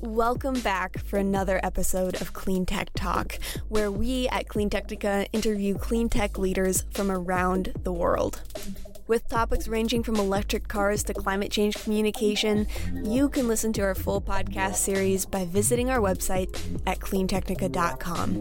Welcome back for another episode of Clean Tech Talk, where we at Clean Technica interview clean tech leaders from around the world. With topics ranging from electric cars to climate change communication, you can listen to our full podcast series by visiting our website at cleantechnica.com.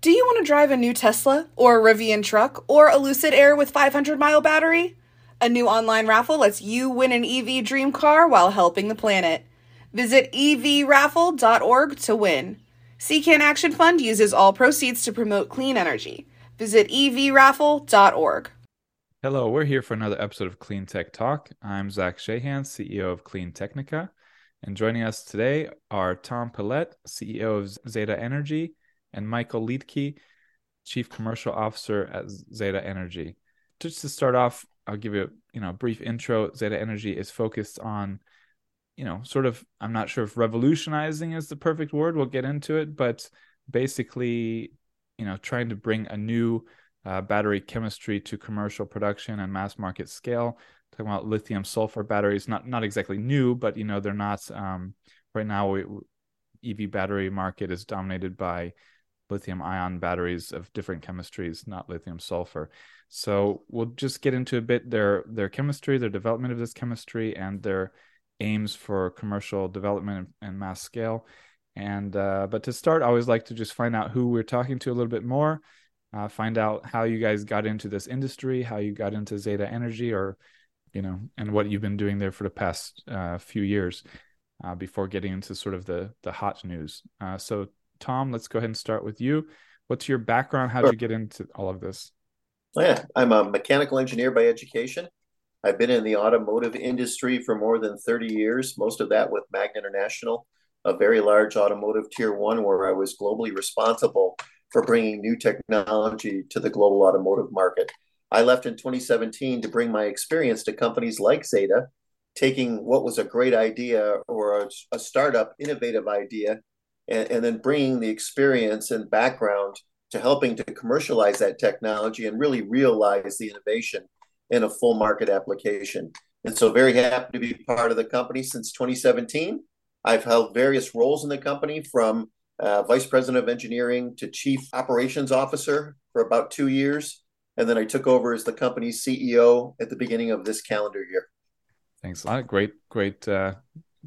Do you want to drive a new Tesla or a Rivian truck or a Lucid Air with 500 mile battery? A new online raffle lets you win an EV dream car while helping the planet. Visit evraffle.org to win. CCAN Action Fund uses all proceeds to promote clean energy. Visit evraffle.org. Hello, we're here for another episode of Clean Tech Talk. I'm Zach Shahan, CEO of Clean Technica. And joining us today are Tom Pilette, CEO of Zeta Energy, and Michael Liedtke, Chief Commercial Officer at Zeta Energy. Just to start off, I'll give you you know a brief intro. Zeta Energy is focused on you know sort of I'm not sure if revolutionizing is the perfect word. We'll get into it, but basically you know trying to bring a new uh, battery chemistry to commercial production and mass market scale. Talking about lithium sulfur batteries, not not exactly new, but you know they're not um, right now. We, EV battery market is dominated by lithium ion batteries of different chemistries, not lithium sulfur. So we'll just get into a bit their their chemistry, their development of this chemistry, and their aims for commercial development and mass scale. And uh, but to start, I always like to just find out who we're talking to a little bit more, uh, find out how you guys got into this industry, how you got into Zeta Energy, or you know, and what you've been doing there for the past uh, few years. Uh, before getting into sort of the the hot news. Uh, so Tom, let's go ahead and start with you. What's your background? How did you get into all of this? Oh, yeah, I'm a mechanical engineer by education. I've been in the automotive industry for more than 30 years, most of that with Magna International, a very large automotive tier one where I was globally responsible for bringing new technology to the global automotive market. I left in 2017 to bring my experience to companies like Zeta, taking what was a great idea or a, a startup innovative idea and, and then bringing the experience and background to helping to commercialize that technology and really realize the innovation in a full market application. And so, very happy to be part of the company since 2017. I've held various roles in the company from uh, vice president of engineering to chief operations officer for about two years. And then I took over as the company's CEO at the beginning of this calendar year. Thanks a lot. Great, great uh,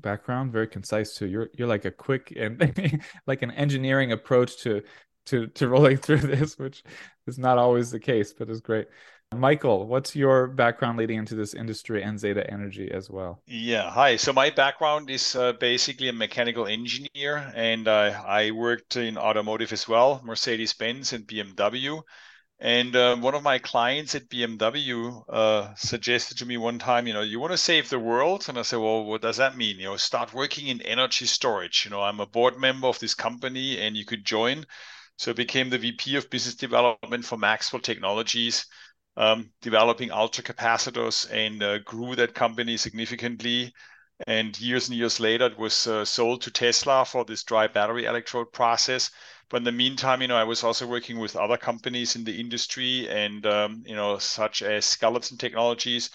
background. Very concise too. You're you're like a quick and like an engineering approach to to to rolling through this, which is not always the case, but is great. Michael, what's your background leading into this industry and Zeta Energy as well? Yeah, hi. So my background is uh, basically a mechanical engineer, and uh, I worked in automotive as well, Mercedes Benz and BMW. And uh, one of my clients at BMW uh, suggested to me one time, you know, you want to save the world? And I said, well, what does that mean? You know, start working in energy storage. You know, I'm a board member of this company and you could join. So I became the VP of business development for Maxwell Technologies, um, developing ultra capacitors and uh, grew that company significantly. And years and years later, it was uh, sold to Tesla for this dry battery electrode process but in the meantime, you know, I was also working with other companies in the industry and, um, you know, such as Skeleton Technologies.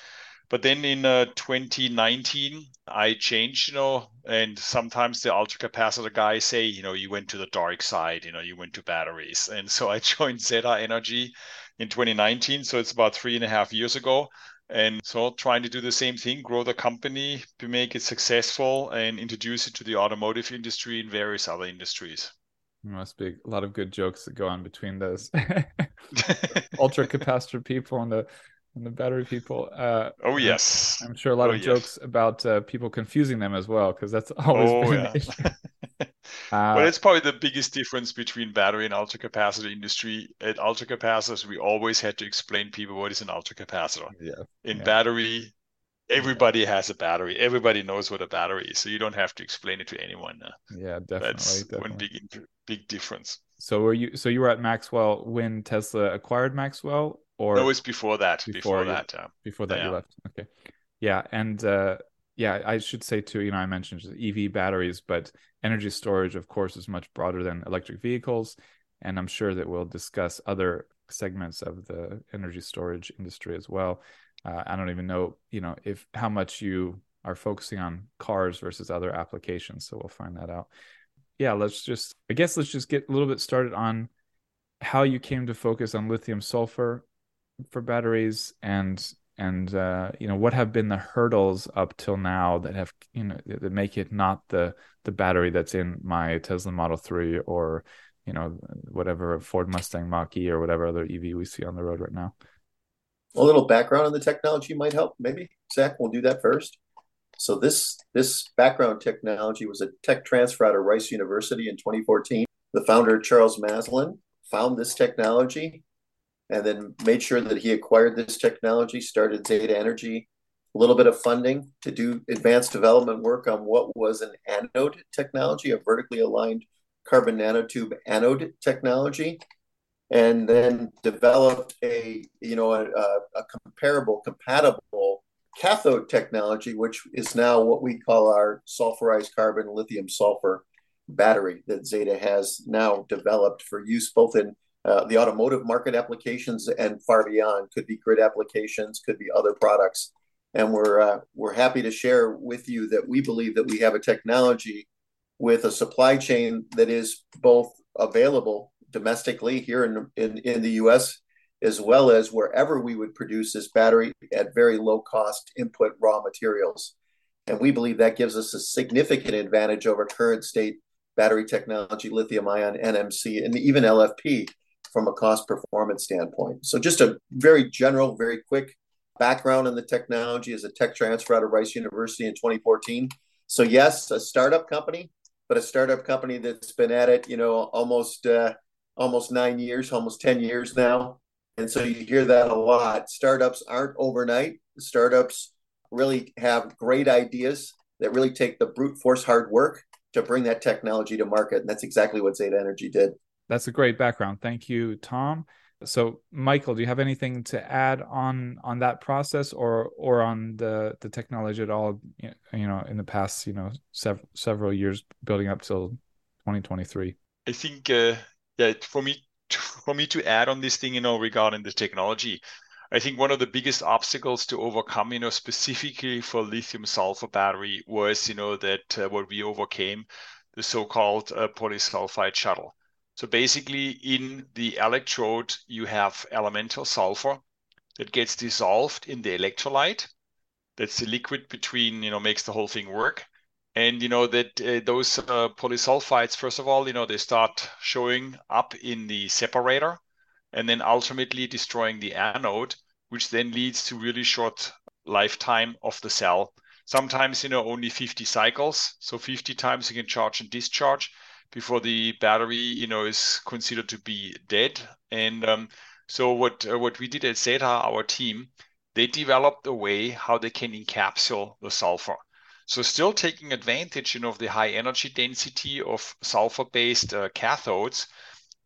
But then in uh, 2019, I changed, you know, and sometimes the ultra capacitor guys say, you know, you went to the dark side, you know, you went to batteries. And so I joined Zeta Energy in 2019. So it's about three and a half years ago. And so trying to do the same thing, grow the company, make it successful and introduce it to the automotive industry and various other industries. There must be a lot of good jokes that go on between those ultra capacitor people and the and the battery people. Uh, oh yes, I'm sure a lot oh, of jokes about uh, people confusing them as well, because that's always oh, been yeah. uh, well, it's probably the biggest difference between battery and ultra capacitor industry. At ultra capacitors, we always had to explain people what is an ultra capacitor. Yeah. In yeah. battery, everybody has a battery. Everybody knows what a battery is, so you don't have to explain it to anyone. Uh, yeah, definitely. That's definitely. one big big difference. So were you? So you were at Maxwell when Tesla acquired Maxwell, or no? It was before that. Before, before you, that. Uh, before that, yeah. you left. Okay. Yeah, and uh, yeah, I should say too. You know, I mentioned EV batteries, but energy storage, of course, is much broader than electric vehicles, and I'm sure that we'll discuss other segments of the energy storage industry as well. Uh, I don't even know, you know, if how much you are focusing on cars versus other applications. So we'll find that out. Yeah, let's just, I guess, let's just get a little bit started on how you came to focus on lithium sulfur for batteries and and uh, you know what have been the hurdles up till now that have you know that make it not the the battery that's in my Tesla Model 3 or you know whatever Ford Mustang Mach-E or whatever other EV we see on the road right now a little background on the technology might help. Maybe Zach we'll do that first. So this this background technology was a tech transfer out of Rice University in 2014 the founder Charles Maslin found this technology and then made sure that he acquired this technology, started Zeta Energy, a little bit of funding to do advanced development work on what was an anode technology, a vertically aligned carbon nanotube anode technology, and then developed a you know a, a comparable, compatible cathode technology, which is now what we call our sulfurized carbon lithium sulfur battery that Zeta has now developed for use both in uh, the automotive market applications and far beyond. Could be grid applications, could be other products. And we're uh, we're happy to share with you that we believe that we have a technology with a supply chain that is both available domestically here in, in, in the US as well as wherever we would produce this battery at very low cost input raw materials. And we believe that gives us a significant advantage over current state battery technology, lithium ion, NMC, and even LFP from a cost performance standpoint. So just a very general, very quick background on the technology as a tech transfer out of Rice University in 2014. So yes, a startup company, but a startup company that's been at it, you know, almost uh, almost nine years, almost 10 years now. And so you hear that a lot. Startups aren't overnight. Startups really have great ideas that really take the brute force hard work to bring that technology to market. And that's exactly what Zeta Energy did that's a great background. Thank you, Tom. So, Michael, do you have anything to add on on that process, or or on the the technology at all? You know, in the past, you know, sev- several years building up till 2023. I think, uh, yeah, for me, for me to add on this thing, you know, regarding the technology, I think one of the biggest obstacles to overcome, you know, specifically for lithium sulfur battery was, you know, that uh, what we overcame, the so-called uh, polysulfide shuttle. So basically in the electrode, you have elemental sulfur that gets dissolved in the electrolyte. That's the liquid between, you know, makes the whole thing work. And, you know, that uh, those uh, polysulfides, first of all, you know, they start showing up in the separator and then ultimately destroying the anode, which then leads to really short lifetime of the cell. Sometimes, you know, only 50 cycles. So 50 times you can charge and discharge before the battery, you know, is considered to be dead. And um, so what uh, what we did at Zeta, our team, they developed a way how they can encapsulate the sulfur. So still taking advantage, you know, of the high energy density of sulfur-based uh, cathodes,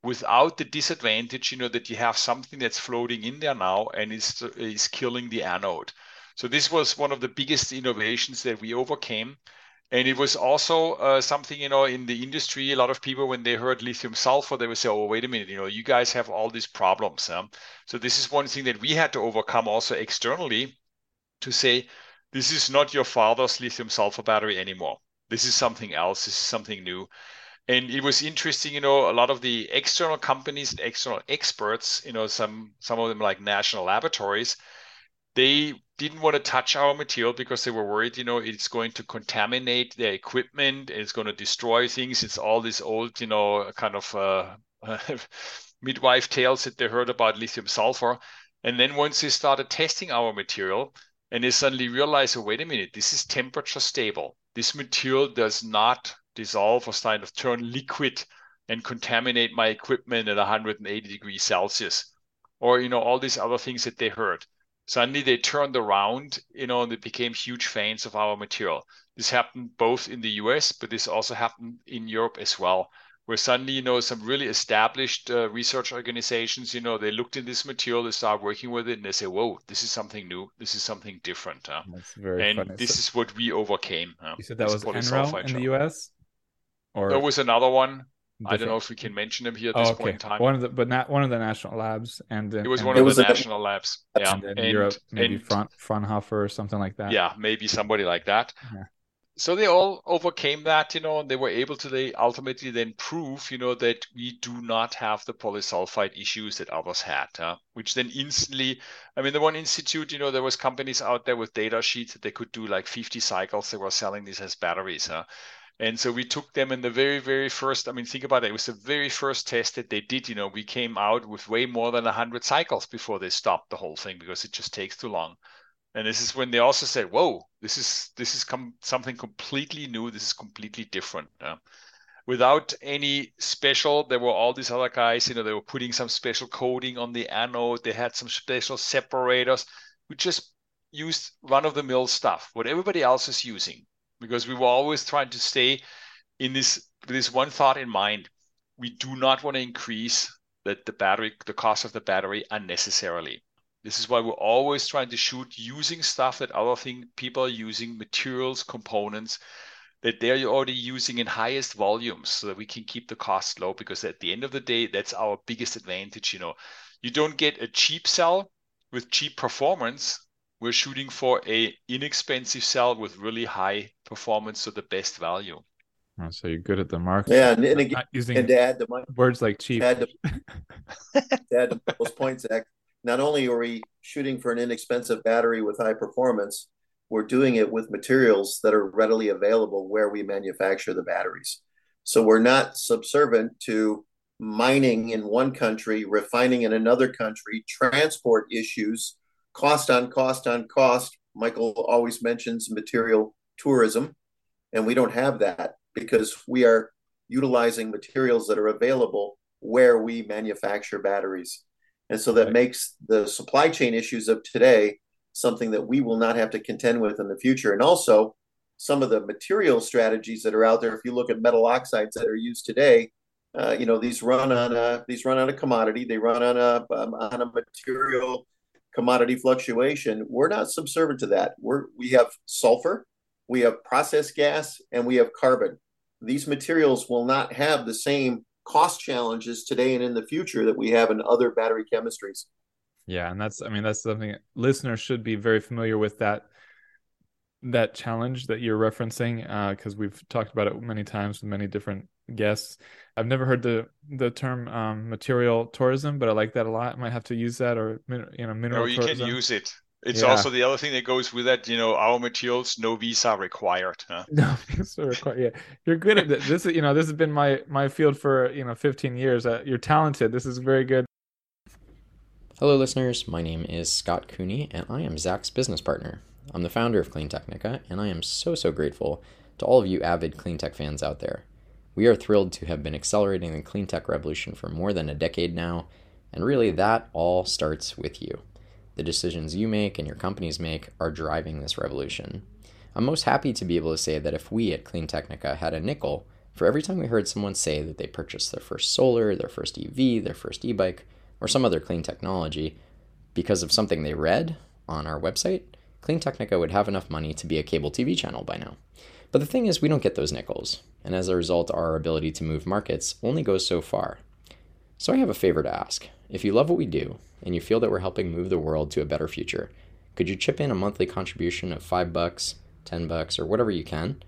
without the disadvantage, you know, that you have something that's floating in there now and is is killing the anode. So this was one of the biggest innovations that we overcame and it was also uh, something, you know, in the industry, a lot of people, when they heard lithium sulfur, they would say, oh, wait a minute, you know, you guys have all these problems. Huh? So this is one thing that we had to overcome also externally to say, this is not your father's lithium sulfur battery anymore. This is something else. This is something new. And it was interesting, you know, a lot of the external companies and external experts, you know, some some of them like national laboratories, they didn't want to touch our material because they were worried, you know, it's going to contaminate their equipment, it's going to destroy things. It's all these old, you know, kind of uh, midwife tales that they heard about lithium sulfur. And then once they started testing our material, and they suddenly realized, oh, wait a minute, this is temperature stable. This material does not dissolve or kind of turn liquid and contaminate my equipment at 180 degrees Celsius, or you know all these other things that they heard suddenly they turned around, you know, and they became huge fans of our material. This happened both in the US, but this also happened in Europe as well, where suddenly, you know, some really established uh, research organizations, you know, they looked in this material, they start working with it, and they say, whoa, this is something new. This is something different. Huh? That's very and funny. this so, is what we overcame. Huh? You said that was NREL in the US? Or there was another one. I don't know if we can mention them here at oh, this okay. point in time. One of the, but not one of the national labs, and then, it was and one then- of was the a- national labs. Yeah, and then Europe, maybe and- Fron- Fraunhofer or something like that. yeah, maybe somebody like that. Yeah. So they all overcame that, you know, and they were able to they ultimately then prove, you know, that we do not have the polysulfide issues that others had, uh, which then instantly, I mean, the one institute, you know, there was companies out there with data sheets that they could do like 50 cycles. They were selling these as batteries. Huh? And so we took them in the very, very first, I mean, think about it. It was the very first test that they did, you know, we came out with way more than 100 cycles before they stopped the whole thing because it just takes too long. And this is when they also said, "Whoa, this is this is com- something completely new. This is completely different." uh, without any special, there were all these other guys. You know, they were putting some special coating on the anode. They had some special separators. We just used run-of-the-mill stuff, what everybody else is using, because we were always trying to stay in this this one thought in mind: we do not want to increase that the battery, the cost of the battery, unnecessarily. This is why we're always trying to shoot using stuff that other thing people are using, materials, components that they're already using in highest volumes so that we can keep the cost low because at the end of the day, that's our biggest advantage. You know, you don't get a cheap cell with cheap performance. We're shooting for a inexpensive cell with really high performance, so the best value. Oh, so you're good at the market. Yeah, and, and again, using and to add the my words like cheap. to add to, to add to those points, Zach, not only are we shooting for an inexpensive battery with high performance, we're doing it with materials that are readily available where we manufacture the batteries. So we're not subservient to mining in one country, refining in another country, transport issues, cost on cost on cost. Michael always mentions material tourism, and we don't have that because we are utilizing materials that are available where we manufacture batteries. And so that Right. makes the supply chain issues of today something that we will not have to contend with in the future. And also, some of the material strategies that are out there, if you look at metal oxides that are used today, uh, you know these run on a these run on a commodity, they run on a um, on a material commodity fluctuation. We're not subservient to that. We're we have sulfur, we have processed gas, and we have carbon. These materials will not have the same cost challenges today and in the future that we have in other battery chemistries. Yeah, and that's I mean that's something listeners should be very familiar with that that challenge that you're referencing because we've talked about it many times with many different guests. I've never heard the the term um, material tourism, but I like that a lot. I Might have to use that or you know mineral Or you tourism. can use it. It's Yeah. also the other thing that goes with that. You know, our materials, no visa required. Huh? No, sort of quite, yeah. You're good at this. This is, you know, this has been my my field for you know 15 years. Uh, you're talented. This is very good. Hello, listeners. My name is Scott Cooney, and I am Zach's business partner. I'm the founder of Clean Technica, and I am so, so grateful to all of you avid clean tech fans out there. We are thrilled to have been accelerating the clean tech revolution for more than a decade now, and really that all starts with you. The decisions you make and your companies make are driving this revolution. I'm most happy to be able to say that if we at Clean Technica had a nickel for every time we heard someone say that they purchased their first solar, their first EV, their first e bike, or some other clean technology because of something they read on our website, Clean Technica would have enough money to be a cable TV channel by now. But the thing is, we don't get those nickels, and as a result, our ability to move markets only goes so far. So I have a favor to ask. If you love what we do, and you feel that we're helping move the world to a better future, could you chip in a monthly contribution of 5 bucks, 10 bucks, or whatever you can?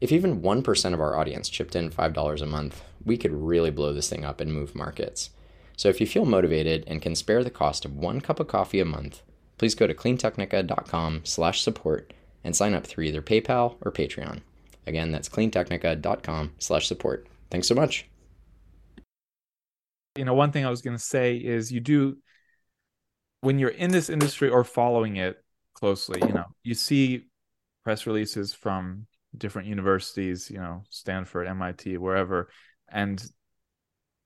If even 1% of our audience chipped in $5 a month, we could really blow this thing up and move markets. So if you feel motivated and can spare the cost of one cup of coffee a month, please go to cleantechnica.com slash support and sign up through either PayPal or Patreon. Again, that's cleantechnica.com slash support. Thanks so much. You know, one thing I was going to say is you do when you're in this industry or following it closely. You know, you see press releases from different universities. You know, Stanford, MIT, wherever, and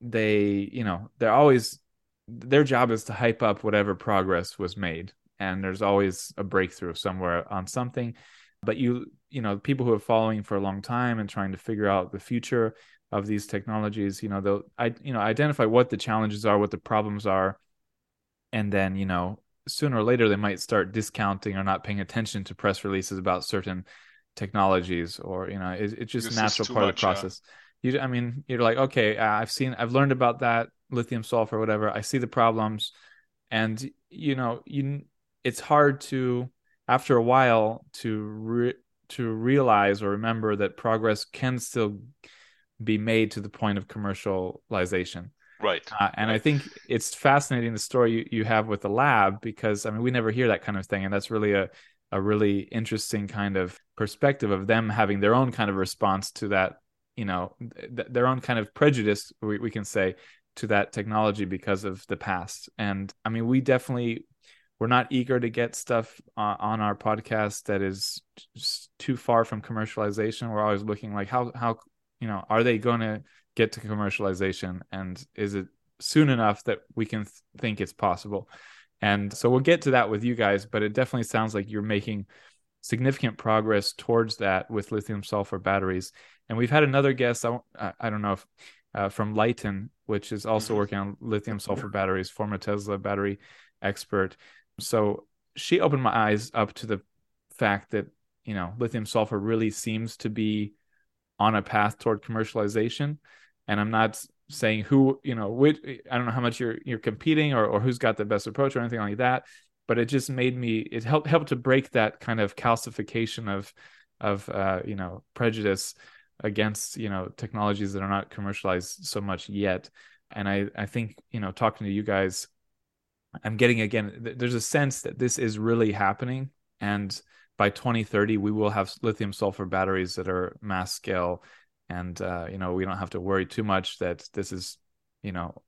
they you know they're always their job is to hype up whatever progress was made and there's always a breakthrough somewhere on something but you you know people who are following for a long time and trying to figure out the future of these technologies you know they'll i you know identify what the challenges are what the problems are and then you know sooner or later they might start discounting or not paying attention to press releases about certain technologies or you know it, it's just it's natural part much, of the process. You i mean you're like okay uh, i've seen i've learned about that lithium sulfur whatever. I see the problems and you know you it's hard to after a while to re- to realize or remember that progress can still be made to the point of commercialization right uh, and right. i think it's fascinating the story you, you have with the lab because i mean we never hear that kind of thing and that's really a a really interesting kind of perspective of them having their own kind of response to that you know th- their own kind of prejudice we, we can say to that technology because of the past and i mean we definitely we're not eager to get stuff uh, on our podcast that is too far from commercialization we're always looking like how how you know are they going to get to commercialization and is it soon enough that we can th- think it's possible and so we'll get to that with you guys but it definitely sounds like you're making significant progress towards that with lithium sulfur batteries and we've had another guest i, I don't know if uh, from Lyten, which is also mm-hmm. working on lithium sulfur batteries, former Tesla battery expert. So she opened my eyes up to the fact that you know lithium sulfur really seems to be on a path toward commercialization. And i'm not saying who you know which, i don't know how much you're you're competing or, or who's got the best approach or anything like that but it just made me it helped helped to break that kind of calcification of of uh, you know prejudice against you know technologies that are not commercialized so much yet. And i i think you know talking to you guys i'm getting again there's a sense that this is really happening. And by 2030 we will have lithium sulfur batteries that are mass scale. And uh, you know we don't have to worry too much that this is you know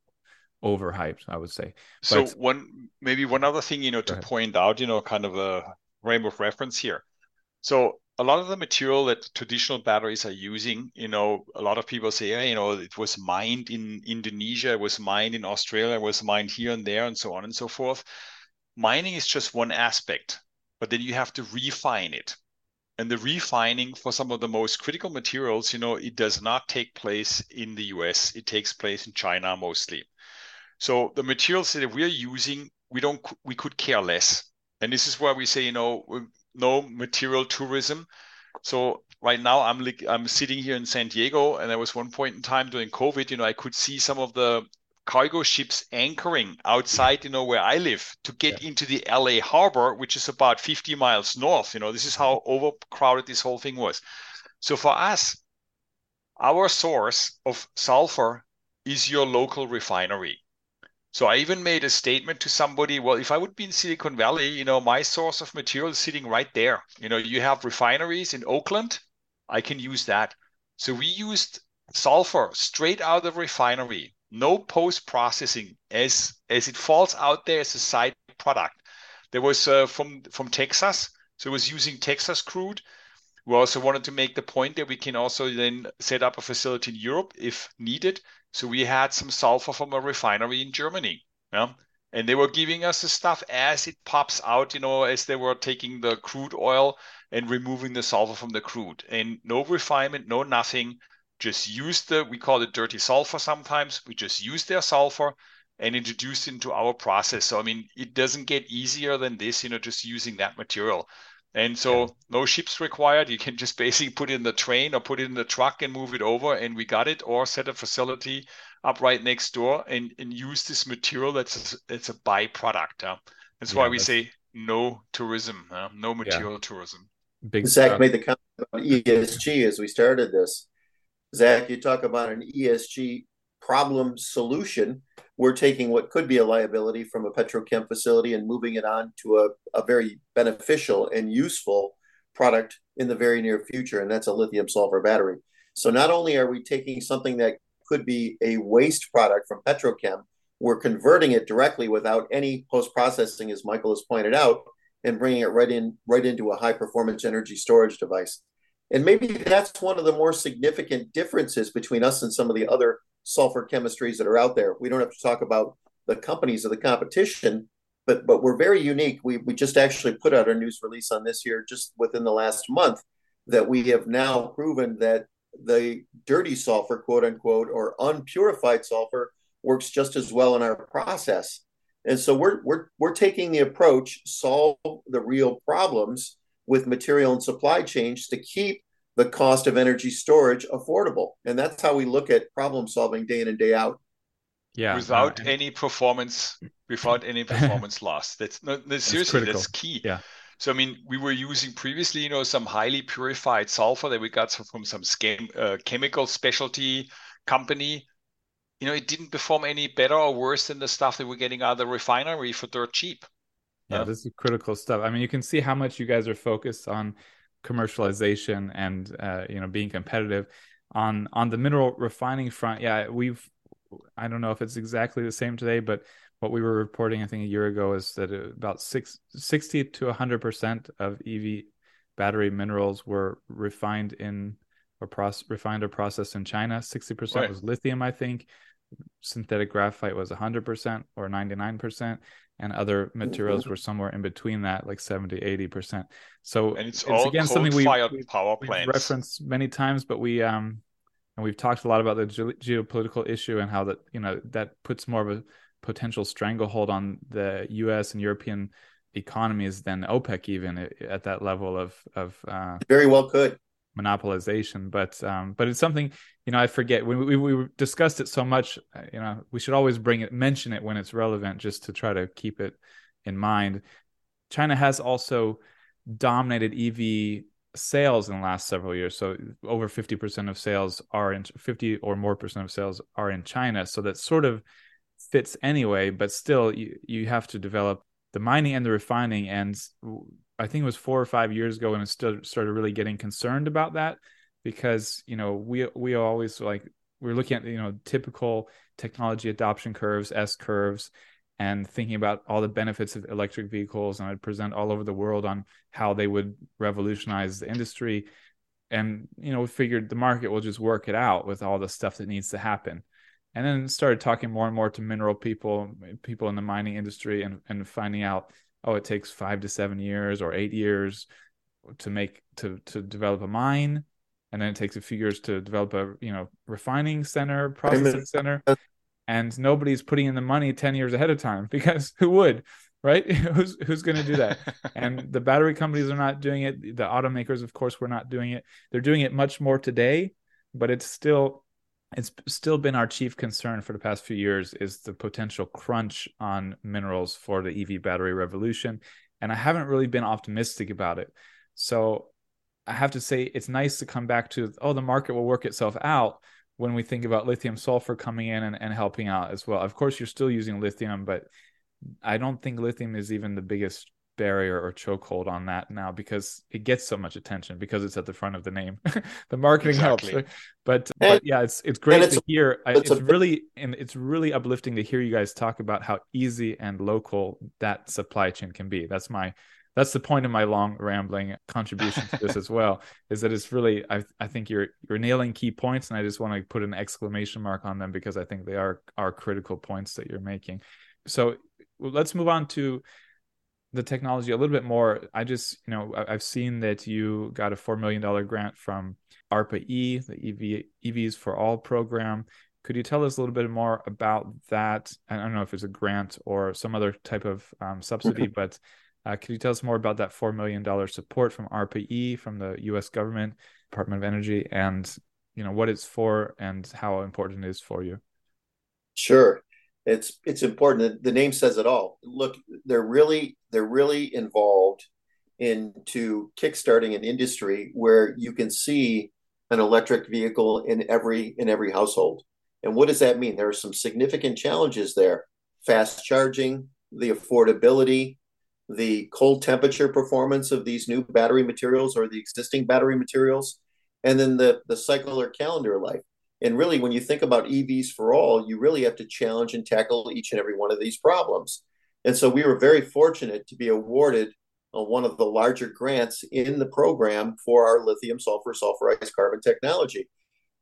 overhyped i would say. So but, one maybe one other thing you know to point out you know kind of a frame of reference here. So a lot of the material that traditional batteries are using, you know, a lot of people say, hey, you know, it was mined in Indonesia, it was mined in Australia, it was mined here and there, and so on and so forth. Mining is just one aspect but then you have to refine it. And the refining for some of the most critical materials, you know, it does not take place in the US. It takes place in China mostly. So the materials that we're using, we don't, we could care less. And this is why we say, you know, no material tourism. So right now I'm I'm sitting here in San Diego, and there was one point in time during COVID, you know, I could see some of the cargo ships anchoring outside, you know, where I live to get yeah. into the LA harbor, which is about 50 miles north. You know, this is how overcrowded this whole thing was. So for us, our source of sulfur is your local refinery. So I even made a statement to somebody, well, if I would be in Silicon Valley, you know, my source of material is sitting right there. You know, you have refineries in Oakland, I can use that. So we used sulfur straight out of the refinery no post processing as as it falls out there as a side product. There was uh, from from Texas, so it was using Texas crude. We also wanted to make the point that we can also then set up a facility in Europe if needed. So we had some sulfur from a refinery in Germany. Yeah. And they were giving us the stuff as it pops out, you know, as they were taking the crude oil and removing the sulfur from the crude. And no refinement, no nothing just use the, we call it dirty sulfur sometimes. We just use their sulfur and introduce it into our process. So, I mean, it doesn't get easier than this, you know, just using that material. And so yeah. no ships required. You can just basically put it in the train or put it in the truck and move it over and we got it or set a facility up right next door and, and use this material that's a, it's a byproduct. Uh. That's yeah, why we that's... say no tourism, uh, no material yeah. tourism. Big Zach stuff. made the comment about ESG as we started this. Zach, you talk about an ESG problem solution. We're taking what could be a liability from a petrochem facility and moving it on to a, a very beneficial and useful product in the very near future, and that's a lithium sulfur battery. So not only are we taking something that could be a waste product from petrochem, we're converting it directly without any post processing, as Michael has pointed out, and bringing it right in right into a high performance energy storage device. And maybe that's one of the more significant differences between us and some of the other sulfur chemistries that are out there. We don't have to talk about the companies of the competition, but but we're very unique. We we just actually put out a news release on this here just within the last month that we have now proven that the dirty sulfur, quote unquote, or unpurified sulfur works just as well in our process. And so we're we're we're taking the approach solve the real problems with material and supply chains to keep the cost of energy storage affordable. And that's how we look at problem solving day in and day out. Yeah. Without uh, any performance, without any performance loss. That's no, no seriously, that's key. Yeah. So I mean, we were using previously, you know, some highly purified sulfur that we got from some scam, uh, chemical specialty company. You know, it didn't perform any better or worse than the stuff that we're getting out of the refinery for dirt cheap. Yeah, this is critical stuff. I mean, you can see how much you guys are focused on commercialization and uh, you know being competitive on on the mineral refining front. Yeah, we've I don't know if it's exactly the same today, but what we were reporting I think a year ago is that about six, 60 to 100 percent of EV battery minerals were refined in or process, refined or processed in China. 60 percent was lithium, I think. Synthetic graphite was 100 percent or 99 percent and other materials were somewhere in between that, like 70, 80%. So and it's, it's again something we, we power plants. referenced many times, but we um and we've talked a lot about the ge- geopolitical issue and how that you know that puts more of a potential stranglehold on the U.S. and European economies than OPEC even at that level of of uh, very well could monopolization but um but it's something you know i forget we, we, we discussed it so much uh, you know we should always bring it mention it when it's relevant just to try to keep it in mind. China has also dominated ev sales in the last several years so over 50% of sales are in 50 or more percent of sales are in china so that sort of fits anyway but still you, you have to develop the mining and the refining and I think it was four or five years ago when it still started really getting concerned about that because you know we we always like we're looking at you know typical technology adoption curves S curves and thinking about all the benefits of electric vehicles and I'd present all over the world on how they would revolutionize the industry. And you know we figured the market will just work it out with all the stuff that needs to happen. And then started talking more and more to mineral people people in the mining industry and and finding out oh it takes five to seven years or eight years to make to to develop a mine. And then it takes a few years to develop a you know refining center processing center. and nobody's putting in the money 10 years ahead of time because who would right? Who's who's going to do that? And the battery companies are not doing it. The automakers of course were not doing it. They're doing it much more today but it's still it's still been our chief concern for the past few years is the potential crunch on minerals for the EV battery revolution and I haven't really been optimistic about it. So I have to say it's nice to come back to oh the market will work itself out when we think about lithium sulfur coming in and, and helping out as well. Of course you're still using lithium but I don't think lithium is even the biggest barrier or chokehold on that now because it gets so much attention because it's at the front of the name. the marketing exactly. helps, but and, but yeah, it's it's great to hear. It's, it's really and it's really uplifting to hear you guys talk about how easy and local that supply chain can be. That's my that's the point of my long rambling contribution to this as well is that it's really I, I think you're you're nailing key points and i just want to put an exclamation mark on them because i think they are are critical points that you're making so let's move on to the technology a little bit more, I just, you know, I've seen that you got a $4 million grant from ARPA E, the EV, EVs for All program. Could you tell us a little bit more about that? I don't know if it's a grant or some other type of um, subsidy, but uh, could you tell us more about that $4 million support from ARPA E, from the US government, Department of Energy, and, you know, what it's for and how important it is for you? Sure it's it's important. The name says it all. Look, they're really they're really involved into kickstarting an industry where you can see an electric vehicle in every in every household. And what does that mean? There are some significant challenges there: fast charging, the affordability, the cold temperature performance of these new battery materials or the existing battery materials, and then the the cycle or calendar life. And really, when you think about EVs for all, you really have to challenge and tackle each and every one of these problems. And so we were very fortunate to be awarded uh, one of the larger grants in the program for our lithium sulfur sulfurized carbon technology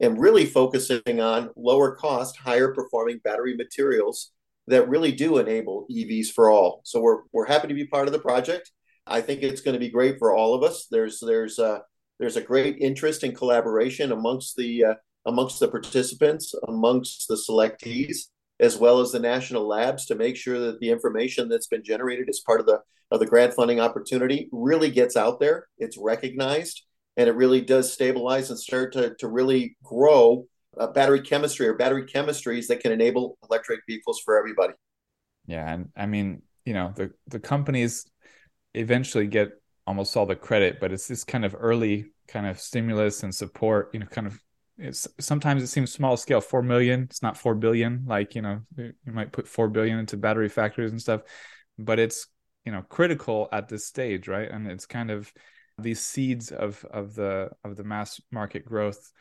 and really focusing on lower cost, higher performing battery materials that really do enable EVs for all. So we're, we're happy to be part of the project. I think it's going to be great for all of us. There's there's a, there's a great interest and collaboration amongst the uh, amongst the participants, amongst the selectees, as well as the national labs to make sure that the information that's been generated as part of the of the grant funding opportunity really gets out there, it's recognized, and it really does stabilize and start to, to really grow uh, battery chemistry or battery chemistries that can enable electric vehicles for everybody. Yeah, and I mean, you know, the the companies eventually get almost all the credit, but it's this kind of early kind of stimulus and support, you know, kind of it's sometimes it seems small scale, 4 million, it's not 4 billion like, you know, you might put 4 billion into battery factories and stuff, but it's, you know, critical at this stage, right? And it's kind of these seeds of of the of the mass market growth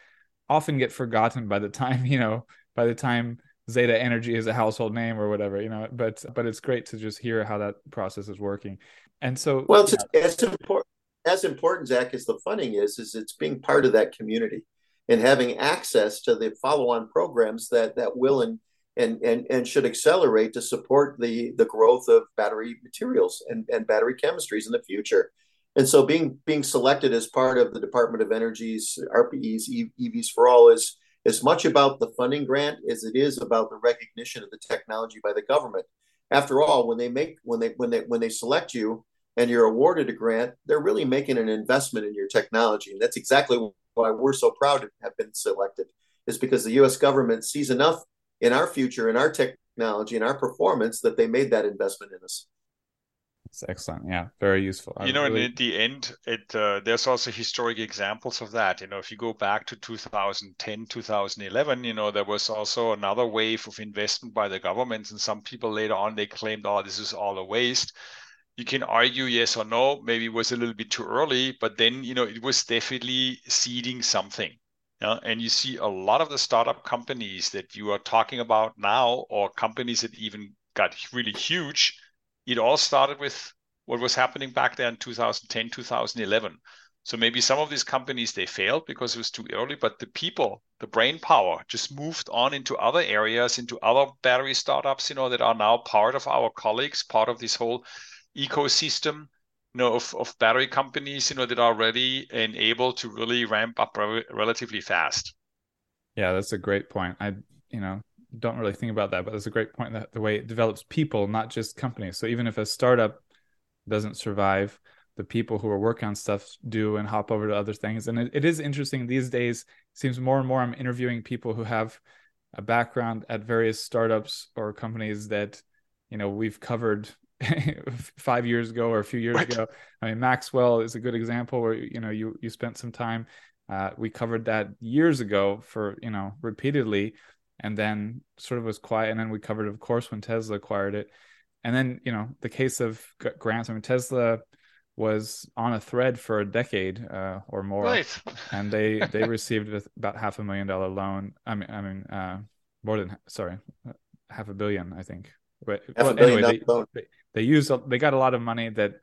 often get forgotten by the time you know by the time zeta energy is a household name or whatever you know but but it's great to just hear how that process is working and so well it's yeah. as important as important zach as the funding is is it's being part of that community and having access to the follow-on programs that that will and and and, and should accelerate to support the the growth of battery materials and, and battery chemistries in the future and so being being selected as part of the Department of Energy's ARPA-E's EVs for All is as much about the funding grant as it is about the recognition of the technology by the government. After all, when they make when they when they when they select you and you're awarded a grant, they're really making an investment in your technology, and that's exactly why we're so proud to have been selected. Is because the U.S. government sees enough in our future, in our technology, in our performance that they made that investment in us. It's excellent. Yeah, very useful. You know, really... and at the end, it uh, there's also historic examples of that. You know, if you go back to 2010, 2011, you know, there was also another wave of investment by the government, and some people later on they claimed, "Oh, this is all a waste." You can argue yes or no. Maybe it was a little bit too early, but then you know it was definitely seeding something. Yeah, and you see a lot of the startup companies that you are talking about now, or companies that even got really huge it all started with what was happening back then 2010 2011 so maybe some of these companies they failed because it was too early but the people the brain power just moved on into other areas into other battery startups you know that are now part of our colleagues part of this whole ecosystem you know of, of battery companies you know that are ready and able to really ramp up re- relatively fast yeah that's a great point i you know don't really think about that, but that's a great point that the way it develops people, not just companies. So even if a startup doesn't survive, the people who are working on stuff do and hop over to other things. And it, it is interesting these days. seems more and more I'm interviewing people who have a background at various startups or companies that you know we've covered five years ago or a few years right. ago. I mean, Maxwell is a good example where you know you you spent some time. Uh, we covered that years ago for you know repeatedly and then sort of was quiet. And then we covered, of course, when Tesla acquired it. And then, you know, the case of grants. I mean, Tesla was on a thread for a decade uh, or more, right. and they they received about half a million dollar loan. I mean, I mean, uh, more than sorry, half a billion, I think. But well, anyway, they, they, they used they got a lot of money that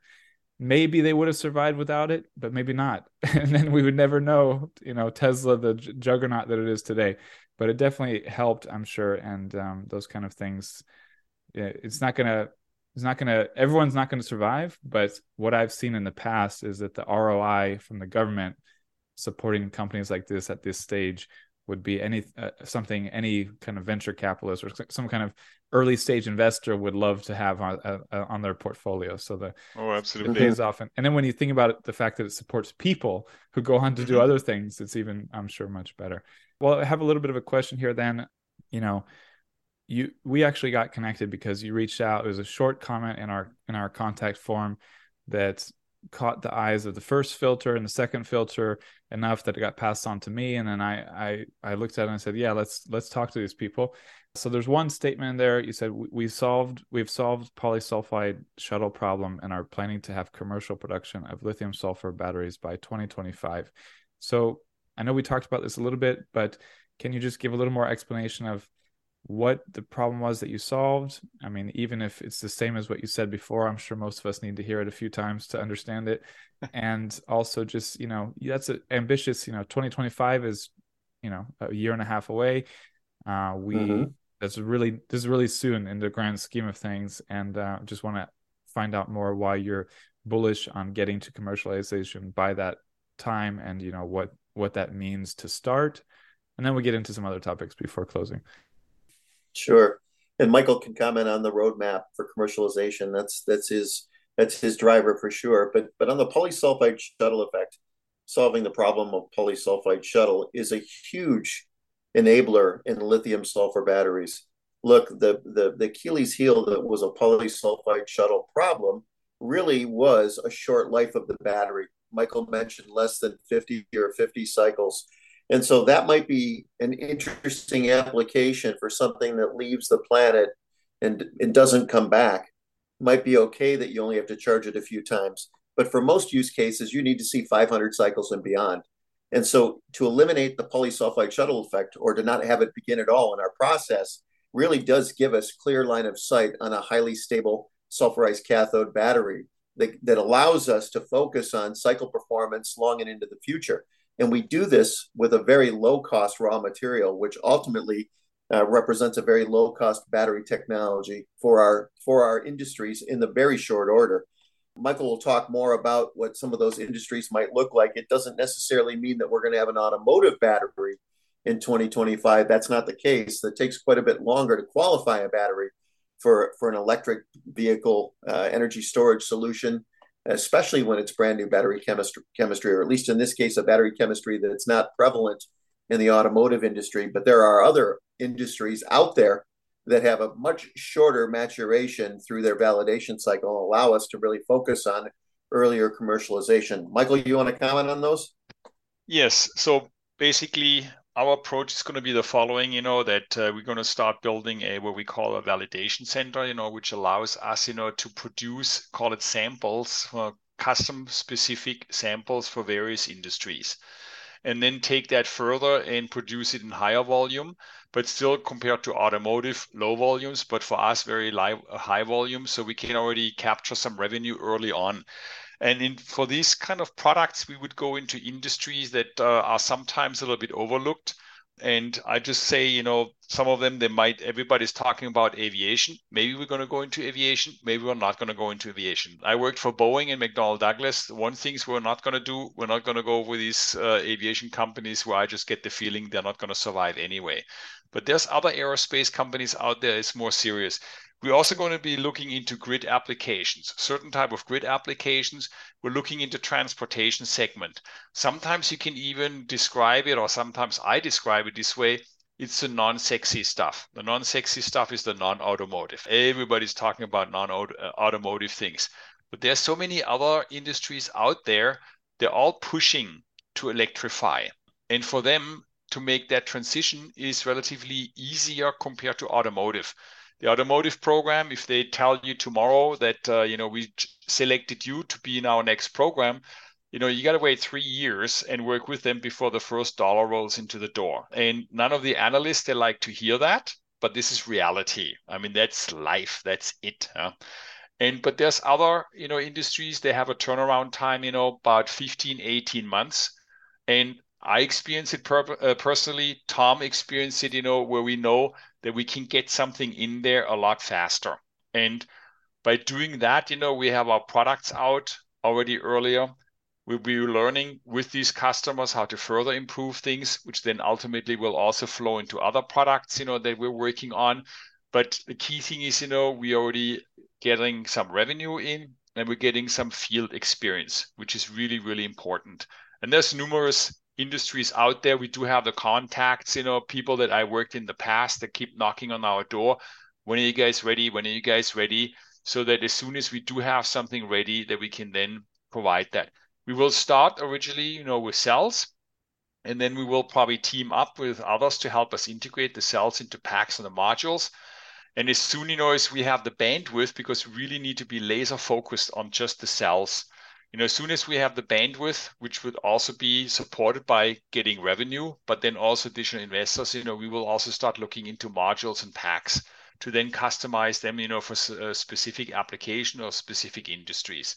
maybe they would have survived without it, but maybe not. and then we would never know, you know, Tesla, the juggernaut that it is today but it definitely helped, I'm sure. And um, those kind of things, it's not gonna, it's not gonna, everyone's not gonna survive. But what I've seen in the past is that the ROI from the government supporting companies like this at this stage would be any uh, something any kind of venture capitalist or some kind of early stage investor would love to have on, uh, uh on their portfolio. So the oh, absolutely the pays off, and, and then when you think about it, the fact that it supports people who go on to do mm-hmm. other things, it's even I'm sure much better. Well, I have a little bit of a question here. Then, you know, you we actually got connected because you reached out. It was a short comment in our in our contact form that caught the eyes of the first filter and the second filter enough that it got passed on to me. And then I I I looked at it and I said yeah let's let's talk to these people. So there's one statement in there. You said we solved we've solved polysulfide shuttle problem and are planning to have commercial production of lithium sulfur batteries by 2025 so I know we talked about this a little bit but can you just give a little more explanation of what the problem was that you solved. I mean, even if it's the same as what you said before, I'm sure most of us need to hear it a few times to understand it. and also just, you know, that's a, ambitious, you know, 2025 is, you know, a year and a half away. Uh, we, mm-hmm. that's really, this is really soon in the grand scheme of things. And uh, just want to find out more why you're bullish on getting to commercialization by that time and, you know, what, what that means to start. And then we get into some other topics before closing. Sure. And Michael can comment on the roadmap for commercialization. That's that's his that's his driver for sure. But but on the polysulfide shuttle effect, solving the problem of polysulfide shuttle is a huge enabler in lithium sulfur batteries. Look, the, the, the Achilles heel that was a polysulfide shuttle problem really was a short life of the battery. Michael mentioned less than 50 or 50 cycles. And so that might be an interesting application for something that leaves the planet and it doesn't come back. Might be okay that you only have to charge it a few times. But for most use cases, you need to see 500 cycles and beyond. And so to eliminate the polysulfide shuttle effect or to not have it begin at all in our process really does give us clear line of sight on a highly stable sulfurized cathode battery that, that allows us to focus on cycle performance long and into the future. And we do this with a very low cost raw material, which ultimately uh, represents a very low cost battery technology for our for our industries in the very short order. Michael will talk more about what some of those industries might look like. It doesn't necessarily mean that we're going to have an automotive battery in 2025. That's not the case. That takes quite a bit longer to qualify a battery for, for an electric vehicle uh, energy storage solution, especially when it's brand new battery chemistry, chemistry, or at least in this case, a battery chemistry that's not prevalent in the automotive industry. But there are other industries out there that have a much shorter maturation through their validation cycle and allow us to really focus on earlier commercialization. Michael, you want to comment on those? Yes. So basically, our approach is going to be the following you know that uh, we're going to start building a what we call a validation center you know which allows us you know to produce call it samples uh, custom specific samples for various industries. And then take that further and produce it in higher volume but still compared to automotive low volumes but for us very high volume so we can already capture some revenue early on and in, for these kind of products, we would go into industries that uh, are sometimes a little bit overlooked. And I just say, you know, some of them, they might, everybody's talking about aviation. Maybe we're going to go into aviation. Maybe we're not going to go into aviation. I worked for Boeing and McDonnell Douglas. One things we're not going to do, we're not going to go with these uh, aviation companies where I just get the feeling they're not going to survive anyway. But there's other aerospace companies out there. It's more serious. We're also going to be looking into grid applications, certain type of grid applications. We're looking into transportation segment. Sometimes you can even describe it, or sometimes I describe it this way. It's the non-sexy stuff. The non-sexy stuff is the non-automotive. Everybody's talking about non-automotive uh, things, but there's so many other industries out there. They're all pushing to electrify, and for them to make that transition is relatively easier compared to automotive the automotive program, if they tell you tomorrow that uh, you know we selected you to be in our next program, you know you got to wait three years and work with them before the first dollar rolls into the door. And none of the analysts they like to hear that, but this is reality. I mean that's life. That's it. Huh? And but there's other you know industries they have a turnaround time you know about 15, 18 months, and I experienced it per- uh, personally. Tom experienced it, you know, where we know that we can get something in there a lot faster. And by doing that, you know, we have our products out already earlier. We'll be learning with these customers how to further improve things, which then ultimately will also flow into other products, you know, that we're working on. But the key thing is, you know, we already getting some revenue in and we're getting some field experience, which is really, really important. And there's numerous industries out there. We do have the contacts, you know, people that I worked in the past that keep knocking on our door. When are you guys ready? When are you guys ready? So that as soon as we do have something ready, that we can then provide that. We will start originally, you know, with cells, and then we will probably team up with others to help us integrate the cells into packs and the modules. And as soon, you know, as we have the bandwidth, because we really need to be laser focused on just the cells you know, as soon as we have the bandwidth, which would also be supported by getting revenue, but then also additional investors, you know, we will also start looking into modules and packs to then customize them, you know, for a uh, specific application or specific industries.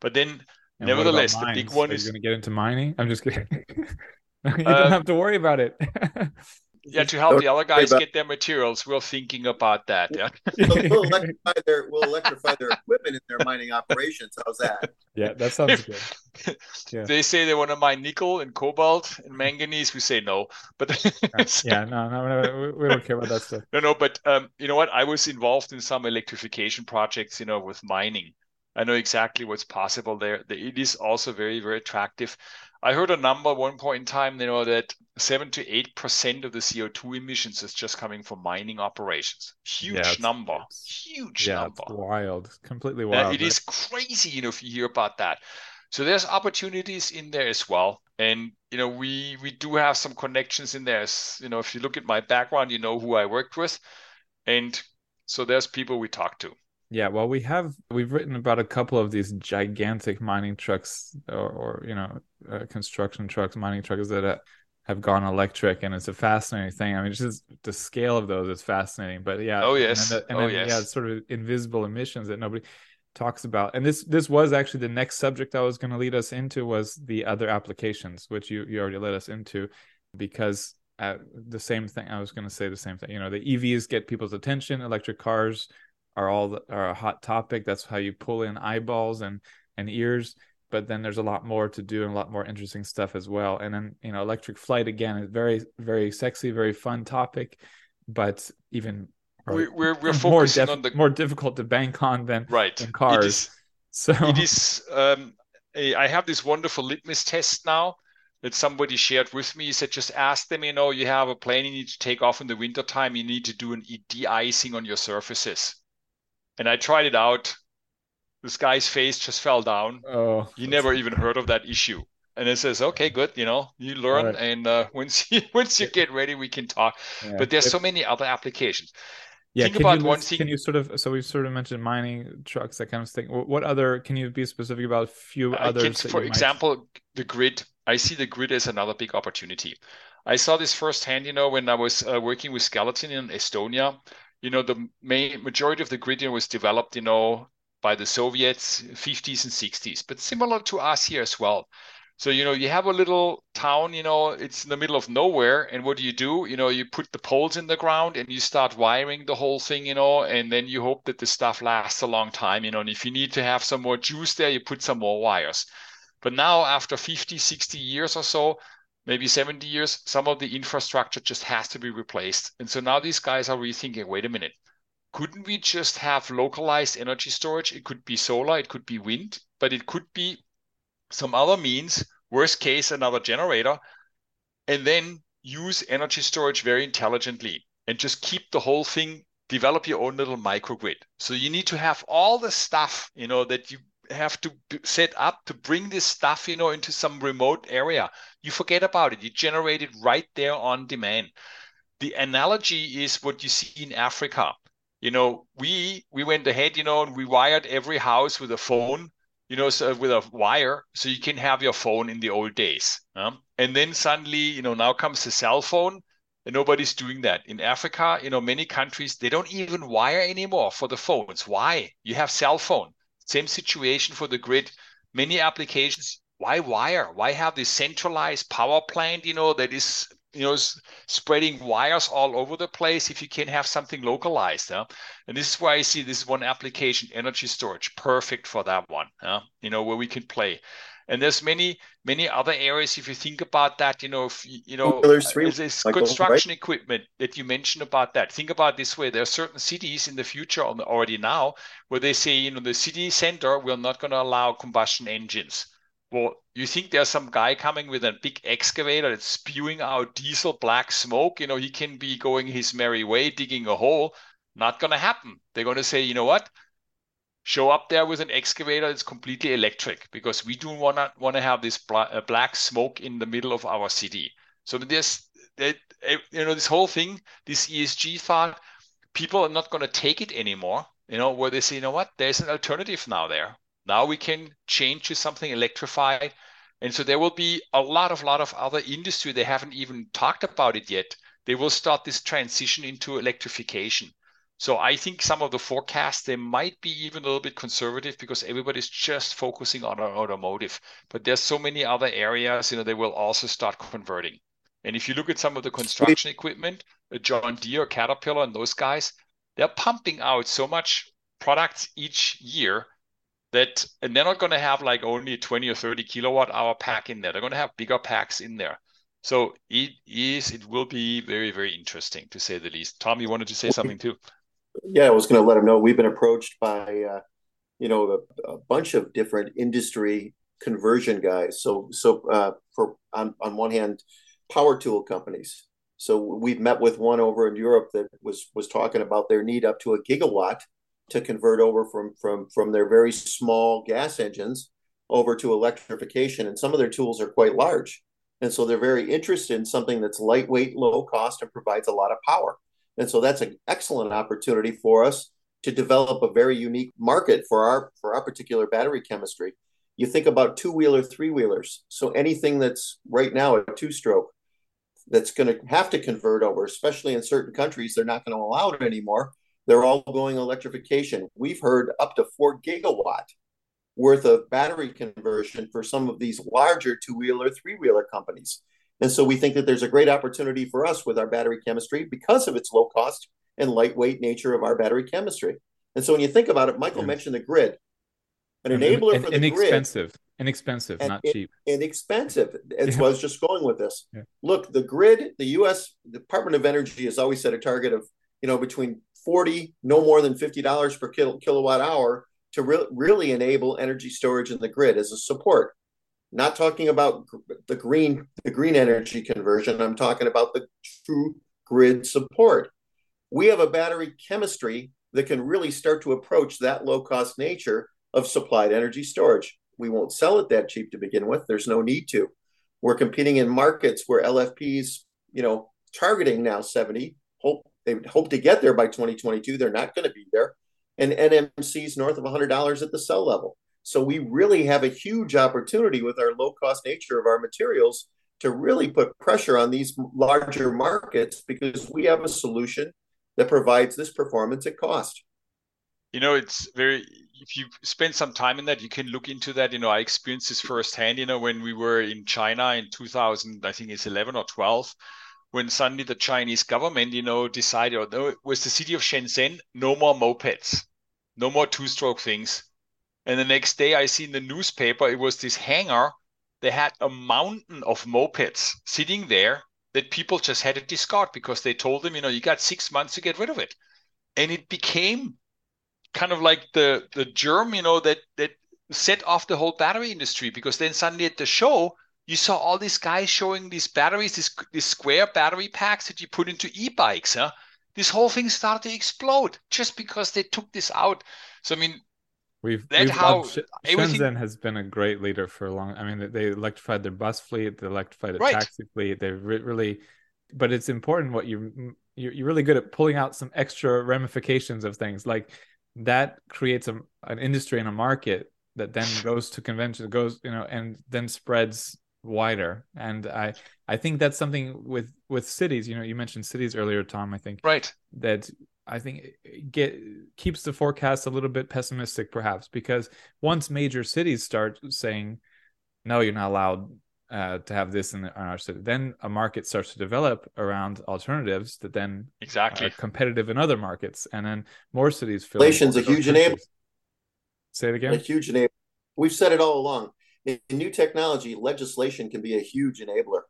But then, and nevertheless, the big one Are is going to get into mining. I'm just kidding. you don't uh, have to worry about it yeah, to help the other guys get their materials, we're thinking about that. Yeah, we'll, electrify their we'll electrify their equipment in their mining operations. How's that? Yeah, that sounds good. Yeah. They say they want to mine nickel and cobalt and manganese. We say no, but yeah, no, no, no, we don't care about that stuff. No, no, but um, you know what? I was involved in some electrification projects, you know, with mining, I know exactly what's possible there. It is also very, very attractive. I heard a number one point in time, you know, that seven to eight percent of the CO2 emissions is just coming from mining operations. Huge yeah, number. Huge yeah, number. Wild. Completely wild. Uh, it is crazy, you know, if you hear about that. So there's opportunities in there as well. And you know, we we do have some connections in there. You know, if you look at my background, you know who I worked with. And so there's people we talk to. Yeah, well, we have we've written about a couple of these gigantic mining trucks, or, or you know, uh, construction trucks, mining trucks that uh, have gone electric, and it's a fascinating thing. I mean, just the scale of those is fascinating. But yeah, oh yes, and, the, and oh, then yes. yeah, sort of invisible emissions that nobody talks about. And this this was actually the next subject I was going to lead us into was the other applications, which you you already led us into, because uh, the same thing. I was going to say the same thing. You know, the EVs get people's attention. Electric cars are all are a hot topic. That's how you pull in eyeballs and and ears. But then there's a lot more to do and a lot more interesting stuff as well. And then you know, electric flight again is very very sexy, very fun topic, but even we're we're, we're focusing more on the more difficult to bank on than right than cars. It is, so it is. Um, a, I have this wonderful litmus test now that somebody shared with me. He said, just ask them, you know, you have a plane you need to take off in the wintertime, you need to do an de-icing on your surfaces. And I tried it out. This guy's face just fell down. Oh, he never even heard of that issue. And it says, okay, good, you know, you learn, right. and uh, once you once you get ready, we can talk. Yeah. But there's so many other applications. Yeah, Think can about you one list, thing. Can you sort of so we've sort of mentioned mining trucks, that kind of thing. What other can you be specific about? A few others. Can, for example, might... the grid. I see the grid as another big opportunity. I saw this firsthand, you know, when I was uh, working with Skeleton in Estonia you know, the main majority of the grid was developed, you know, by the Soviets, 50s and 60s, but similar to us here as well. So, you know, you have a little town, you know, it's in the middle of nowhere. And what do you do? You know, you put the poles in the ground and you start wiring the whole thing, you know, and then you hope that the stuff lasts a long time, you know. And if you need to have some more juice there, you put some more wires. But now, after 50, 60 years or so, maybe 70 years, some of the infrastructure just has to be replaced. And so now these guys are rethinking wait a minute, couldn't we just have localized energy storage? It could be solar, it could be wind, but it could be some other means, worst case, another generator, and then use energy storage very intelligently and just keep the whole thing develop your own little microgrid. So you need to have all the stuff, you know, that you have to set up to bring this stuff, you know, into some remote area. You forget about it. You generate it right there on demand. The analogy is what you see in Africa. You know, we we went ahead, you know, and we wired every house with a phone, you know, so with a wire, so you can have your phone in the old days. Um, and then suddenly, you know, now comes the cell phone, and nobody's doing that in africa you know many countries they don't even wire anymore for the phones why you have cell phone same situation for the grid. Many applications. Why wire? Why have this centralized power plant? You know that is you know spreading wires all over the place if you can have something localized. Huh? And this is why I see this one application, energy storage, perfect for that one. Huh? You know where we can play. And there's many many other areas if you think about that. You know, if, you know, there's this construction right? equipment that you mentioned about that. Think about this way: there are certain cities in the future, already now, where they say, you know, the city center we're not going to allow combustion engines. Well, you think there's some guy coming with a big excavator that's spewing out diesel black smoke? You know, he can be going his merry way, digging a hole. Not going to happen. They're going to say, you know what? Show up there with an excavator that's completely electric because we don't want to want to have this bla- black smoke in the middle of our city. So that eh, you know this whole thing, this ESG thought, people are not going to take it anymore. You know where they say, you know what, there's an alternative now there. Now we can change to something electrified. And so there will be a lot of lot of other industry they haven't even talked about it yet. They will start this transition into electrification. So I think some of the forecasts they might be even a little bit conservative because everybody's just focusing on automotive. But there's so many other areas, you know, they will also start converting. And if you look at some of the construction equipment, John Deere, Caterpillar, and those guys, they're pumping out so much products each year that, and they're not going to have like only a 20 or 30 kilowatt hour pack in there. They're going to have bigger packs in there. So it is, it will be very, very interesting to say the least. Tom, you wanted to say something too? Yeah, I was going to let them know we've been approached by uh, you know a, a bunch of different industry conversion guys. So so uh, for on on one hand, power tool companies. So we've met with one over in Europe that was was talking about their need up to a gigawatt to convert over from from from their very small gas engines over to electrification, and some of their tools are quite large, and so they're very interested in something that's lightweight, low cost, and provides a lot of power. And so that's an excellent opportunity for us to develop a very unique market for our for our particular battery chemistry. You think about two wheeler, three wheelers. So anything that's right now a two stroke that's going to have to convert over, especially in certain countries, they're not going to allow it anymore. They're all going electrification. We've heard up to four gigawatt worth of battery conversion for some of these larger two wheeler, three wheeler companies. And so we think that there's a great opportunity for us with our battery chemistry because of its low cost and lightweight nature of our battery chemistry. And so when you think about it, Michael mentioned the grid. An enabler and, for the inexpensive, grid, inexpensive, and not in, cheap. Inexpensive. That's Yeah. what I was just going with this. Yeah. Look, the grid, the U.S. Department of Energy has always set a target of you know between forty, no more than fifty dollars per kil- kilowatt hour to re- really enable energy storage in the grid as a support. Not talking about the green the green energy conversion. I'm talking about the true grid support. We have a battery chemistry that can really start to approach that low cost nature of supplied energy storage. We won't sell it that cheap to begin with. There's no need to. We're competing in markets where LFPs, you know, targeting now 70. Hope they hope to get there by 2022. They're not going to be there. And NMC's north of $100 at the cell level. So we really have a huge opportunity with our low cost nature of our materials to really put pressure on these larger markets because we have a solution that provides this performance at cost. You know, it's very, if you spend some time in that, you can look into that. You know, I experienced this firsthand, you know, when we were in China in 2000, I think it's 11 or 12, when suddenly the Chinese government, you know, decided, or no, it was the city of Shenzhen, no more mopeds, no more two stroke things. And the next day I see in the newspaper, it was this hangar. They had a mountain of mopeds sitting there that people just had to discard because they told them, you know, you got six months to get rid of it. And it became kind of like the the germ, you know, that that set off the whole battery industry because then suddenly at the show you saw all these guys showing these batteries, these these square battery packs that you put into e-bikes, huh? This whole thing started to explode just because they took this out. So I mean, We've, That we've how Sh- Shenzhen has been a great leader for a long. I mean, they electrified their bus fleet, they electrified their Right. taxi fleet. They re- really, but it's important what you you're, you're really good at pulling out some extra ramifications of things like that creates a, an industry and a market that then goes to convention, goes you know, and then spreads wider. And I I think that's something with with cities. You know, you mentioned cities earlier, Tom. I think right. that I think get keeps the forecast a little bit pessimistic, perhaps, because once major cities start saying, "No, you're not allowed uh, to have this in, the, in our city," then a market starts to develop around alternatives that then Exactly. are competitive in other markets, and then more cities fill. in Inflation's a huge enabler. Say it again. A huge enabler. We've said it all along. In in new technology, legislation can be a huge enabler.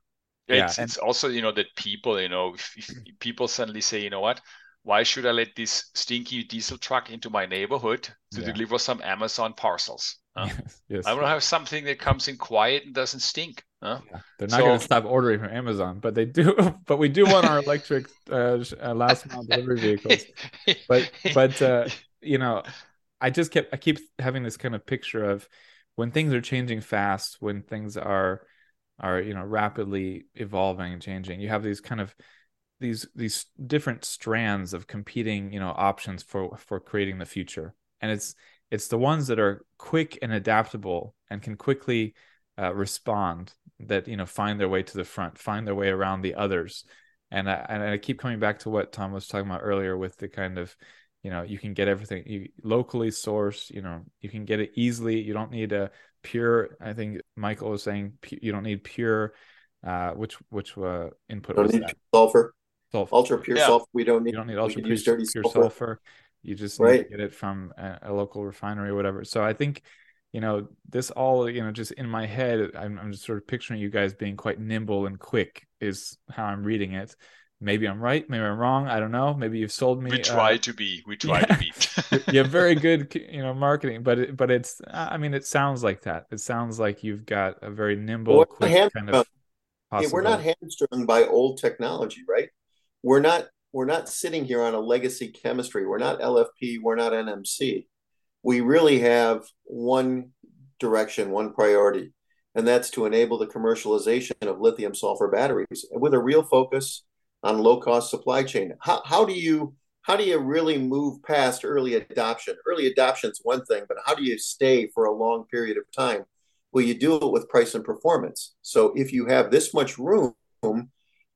Yeah, It's and- it's also you know that people you know if, if people suddenly say you know what why should I let this stinky diesel truck into my neighborhood to Yeah. deliver some Amazon parcels? huh? yes, yes. I want to have something that comes in quiet and doesn't stink. Huh? Yeah, they're not going to stop ordering from Amazon, but they do. But we do want our electric uh, uh, last mile delivery vehicles. but but uh you know i just kept i keep having this kind of picture of when things are changing fast when things are are you know rapidly evolving and changing you have these kind of these these different strands of competing you know options for for creating the future. And it's it's the ones that are quick and adaptable and can quickly uh, respond that you know find their way to the front find their way around the others. And I, and I keep coming back to what Tom was talking about earlier with the kind of you know you can get everything you locally source you know you can get it easily. You don't need a pure I think Michael was saying you don't need pure uh which which uh input don't need that sulfur ultra pure Yeah. sulfur. We don't need. you don't need ultra pure, use dirty pure sulfur. sulfur. You just need to Right. get it from a, a local refinery or whatever. So I think, you know, this all, you know, just in my head, I'm, I'm just sort of picturing you guys being quite nimble and quick is how I'm reading it. maybe I'm right, maybe I'm wrong. I don't know. Maybe you've sold me. We try uh, to be. We try yeah. to be. you have very good, you know, marketing, but it, but it's. I mean, it sounds like that. It sounds like you've got a very nimble, Well, quick hand- kind of. Yeah, we're not hamstrung by old technology, right? We're not we're not sitting here on a legacy chemistry. We're not LFP, we're not NMC. We really have one direction, one priority, and that's to enable the commercialization of lithium sulfur batteries with a real focus on low cost supply chain. How, how do you how do you really move past early adoption? Early adoption is one thing, but how do you stay for a long period of time? Well, you do it with price and performance. So if you have this much room,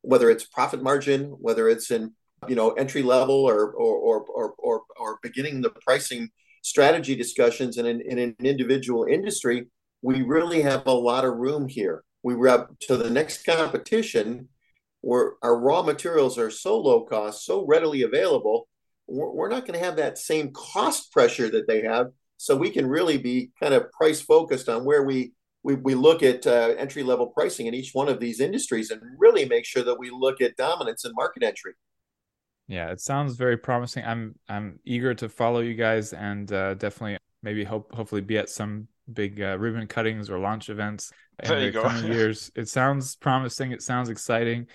whether it's profit margin, whether it's in you know entry level or or or or or, beginning the pricing strategy discussions in an, in an individual industry, we really have a lot of room here. We have to the next competition where our raw materials are so low cost, so readily available. We're not going to have that same cost pressure that they have. So we can really be kind of price focused on where we we, we look at uh, entry level pricing in each one of these industries and really make sure that we look at dominance and market entry. Yeah, it sounds very promising. I'm I'm eager to follow you guys and uh, definitely maybe hope hopefully be at some big uh, ribbon cuttings or launch events in There the go. coming years. It sounds promising. It sounds exciting.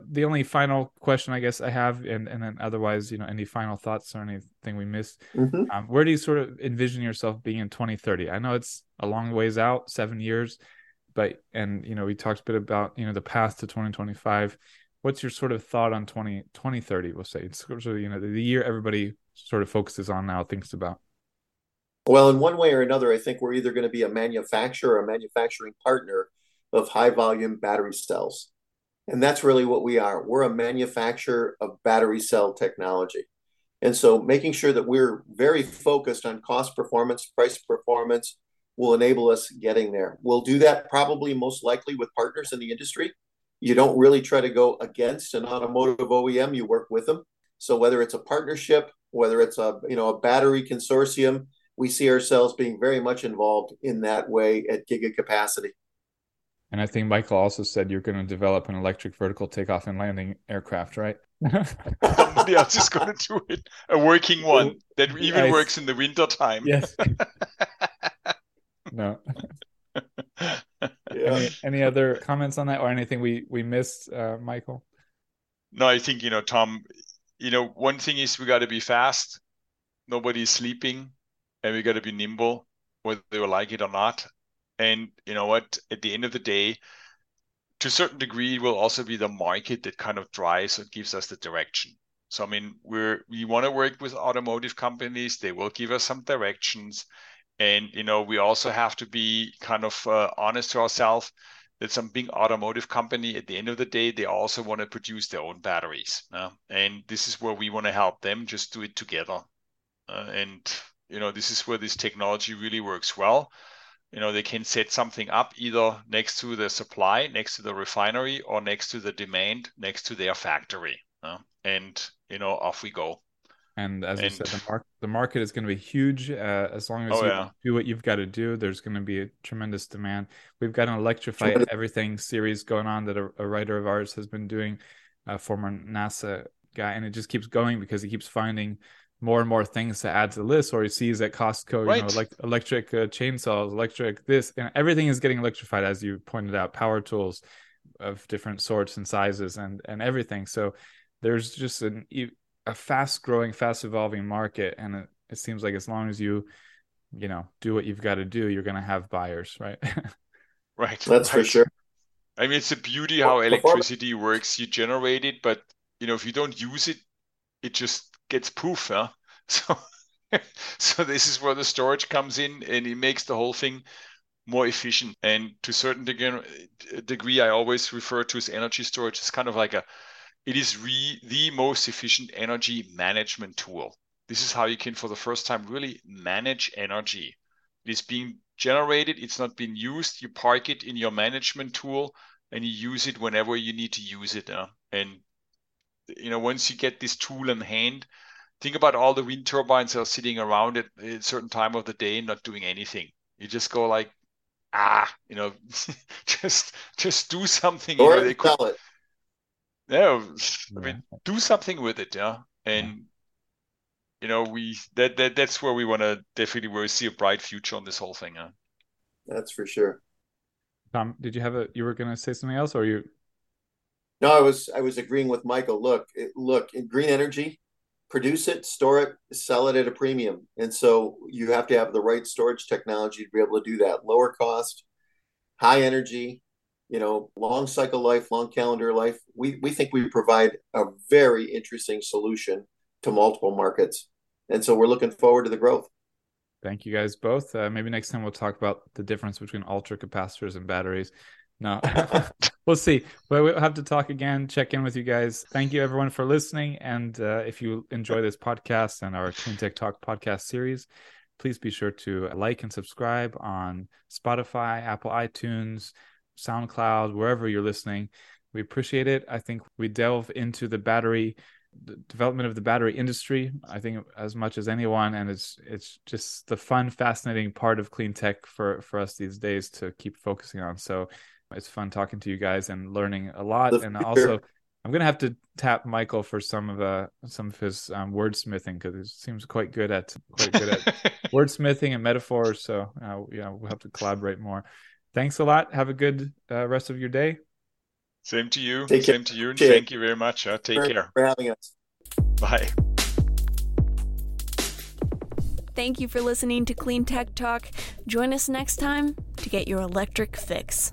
The only final question I guess I have, and and then otherwise, you know, any final thoughts or anything we missed. Mhm. Um, where do you sort of envision yourself being in 2030? I know it's a long ways out, seven years, but and you know we talked a bit about you know the path to 2025 what's your sort of thought on 20 2030 we'll say it's sort of you know the, the year everybody sort of focuses on now thinks about Well, in one way or another, I think we're either going to be a manufacturer or a manufacturing partner of high volume battery cells. And that's really what we are. We're a manufacturer of battery cell technology. And so making sure that we're very focused on cost performance, price performance will enable us getting there. We'll do that probably most likely with partners in the industry. You don't really try to go against an automotive OEM, you work with them. So whether it's a partnership, whether it's a you know a battery consortium, we see ourselves being very much involved in that way at giga capacity. And i think michael also said you're going to develop an electric vertical takeoff and landing aircraft right Somebody else is going to do it. A working one that even Nice. works in the winter time. yes no Yeah. any, any other comments on that or anything we we missed uh michael No, I think, you know, Tom, you know, one thing is we got to be fast. Nobody's sleeping and we got to be nimble, whether they will like it or not. And you know what? At the end of the day, to a certain degree, it will also be the market that kind of drives and gives us the direction. So, I mean, we're we want to work with automotive companies. They will give us some directions. And, you know, we also have to be kind of uh, honest to ourselves that some big automotive company at the end of the day they also want to produce their own batteries uh, and this is where we want to help them just do it together uh, and you know this is where this technology really works well you know they can set something up either next to the supply next to the refinery or next to the demand next to their factory uh, and you know off we go. And as you said the, mar- the market is going to be huge uh, as long as Oh, you yeah. do what you've got to do there's going to be a tremendous demand. We've got an electrify everything series going on that a, a writer of ours has been doing a former nasa guy and it just keeps going because he keeps finding more and more things to add to the list or he sees at costco you know Right. like electric uh, chainsaws electric this and everything is getting electrified as you pointed out power tools of different sorts and sizes and and everything so there's just an e- a fast growing fast evolving market and it, it seems like as long as you you know do what you've got to do you're going to have buyers right right That's for sure. I mean, it's a beauty how electricity works. You generate it, but you know, if you don't use it, it just gets poof, huh? So, so this is where the storage comes in, and it makes the whole thing more efficient. And to a certain degree, I always refer to as energy storage. It's kind of like a, it is re, the most efficient energy management tool. This is how you can, for the first time, really manage energy. It is being generated, it's not being used. You park it in your management tool and you use it whenever you need to use it. Uh, and you know, once you get this tool in hand, think about all the wind turbines that are sitting around at a certain time of the day not doing anything. You just go like, ah, you know, just just do something. You Or know, they could sell it. yeah, I mean, do something with it, yeah, and you know, we that that that's where we want to definitely where we see a bright future on this whole thing, yeah. That's for sure. Tom, did you have a you were going to say something else, or you? No, I was I was agreeing with Michael. Look, it, look, green energy, produce it, store it, sell it at a premium, and so you have to have the right storage technology to be able to do that. Lower cost, high energy, you know, long cycle life, long calendar life. We we think we provide a very interesting solution to multiple markets, and so we're looking forward to the growth. Thank you guys both. Uh, maybe next time we'll talk about the difference between ultra capacitors and batteries. No, we'll see. But we'll have to talk again, check in with you guys. Thank you, everyone, for listening. And uh, if you enjoy this podcast and our Clean Tech Talk podcast series, please be sure to like and subscribe on Spotify, Apple iTunes, SoundCloud, wherever you're listening. We appreciate it. I think we delve into the battery the development of the battery industry i think as much as anyone and it's it's just the fun fascinating part of clean tech for for us these days to keep focusing on so it's fun talking to you guys and learning a lot and also i'm gonna have to tap michael for some of uh some of his um, wordsmithing because he seems quite good at quite good at wordsmithing and metaphors so uh, yeah we'll have to collaborate more thanks a lot have a good uh, rest of your day same to you. Take Same care. to you. And thank you very much. Uh, take for, care. For having us. Bye. Thank you for listening to Clean Tech Talk. Join us next time to get your electric fix.